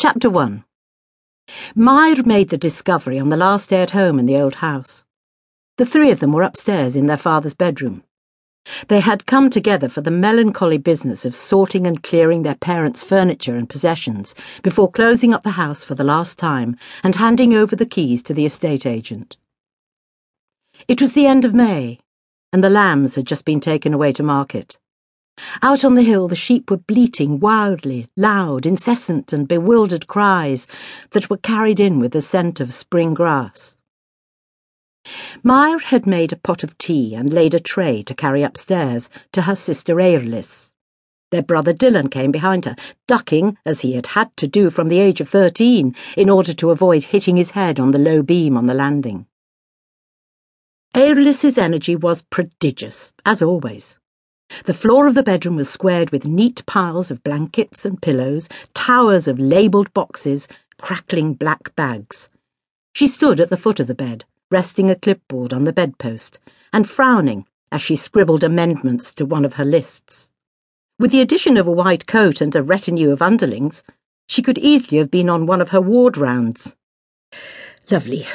Chapter 1 Mair made the discovery on the last day at home in the old house. The three of them were upstairs in their father's bedroom. They had come together for the melancholy business of sorting and clearing their parents' furniture and possessions before closing up the house for the last time and handing over the keys to the estate agent. It was the end of May, and the lambs had just been taken away to market. Out on the hill, the sheep were bleating wildly, loud, incessant, and bewildered cries that were carried in with the scent of spring grass. Mair had made a pot of tea and laid a tray to carry upstairs to her sister Eirlis. Their brother Dylan came behind her, ducking, as he had had to do from the age of thirteen, in order to avoid hitting his head on the low beam on the landing. Eirlis's energy was prodigious, as always. The floor of the bedroom was squared with neat piles of blankets and pillows, towers of labelled boxes, crackling black bags. She stood at the foot of the bed, resting a clipboard on the bedpost, and frowning as she scribbled amendments to one of her lists. With the addition of a white coat and a retinue of underlings, she could easily have been on one of her ward rounds. Lovely,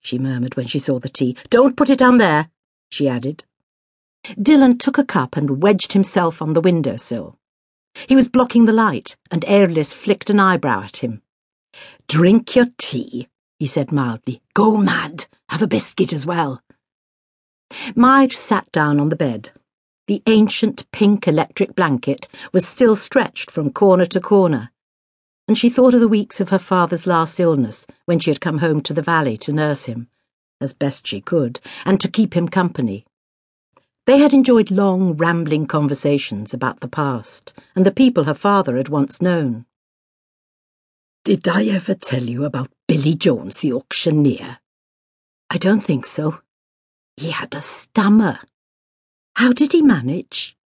she murmured when she saw the tea. Don't put it down there, she added. Dylan took a cup and wedged himself on the window sill. He was blocking the light, and Eirlis flicked an eyebrow at him. Drink your tea, he said mildly. Go mad. Have a biscuit as well. Mair sat down on the bed. The ancient pink electric blanket was still stretched from corner to corner, and she thought of the weeks of her father's last illness when she had come home to the valley to nurse him, as best she could, and to keep him company. They had enjoyed long, rambling conversations about the past and the people her father had once known. Did I ever tell you about Billy Jones, the auctioneer? I don't think so. He had a stammer. How did he manage?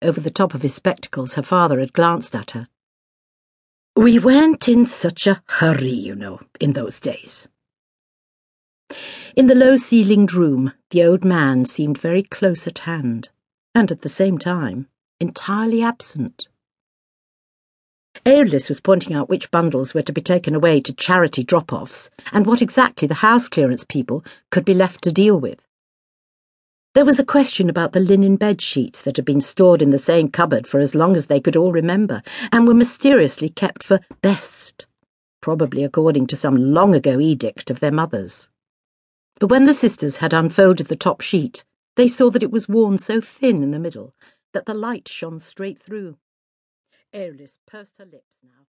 Over the top of his spectacles, her father had glanced at her. We weren't in such a hurry, you know, in those days. In the low ceilinged room, the old man seemed very close at hand, and at the same time, entirely absent. Eirlis was pointing out which bundles were to be taken away to charity drop offs and what exactly the house clearance people could be left to deal with. There was a question about the linen bed sheets that had been stored in the same cupboard for as long as they could all remember and were mysteriously kept for best, probably according to some long ago edict of their mothers. But when the sisters had unfolded the top sheet, they saw that it was worn so thin in the middle that the light shone straight through. Eirlis pursed her lips now.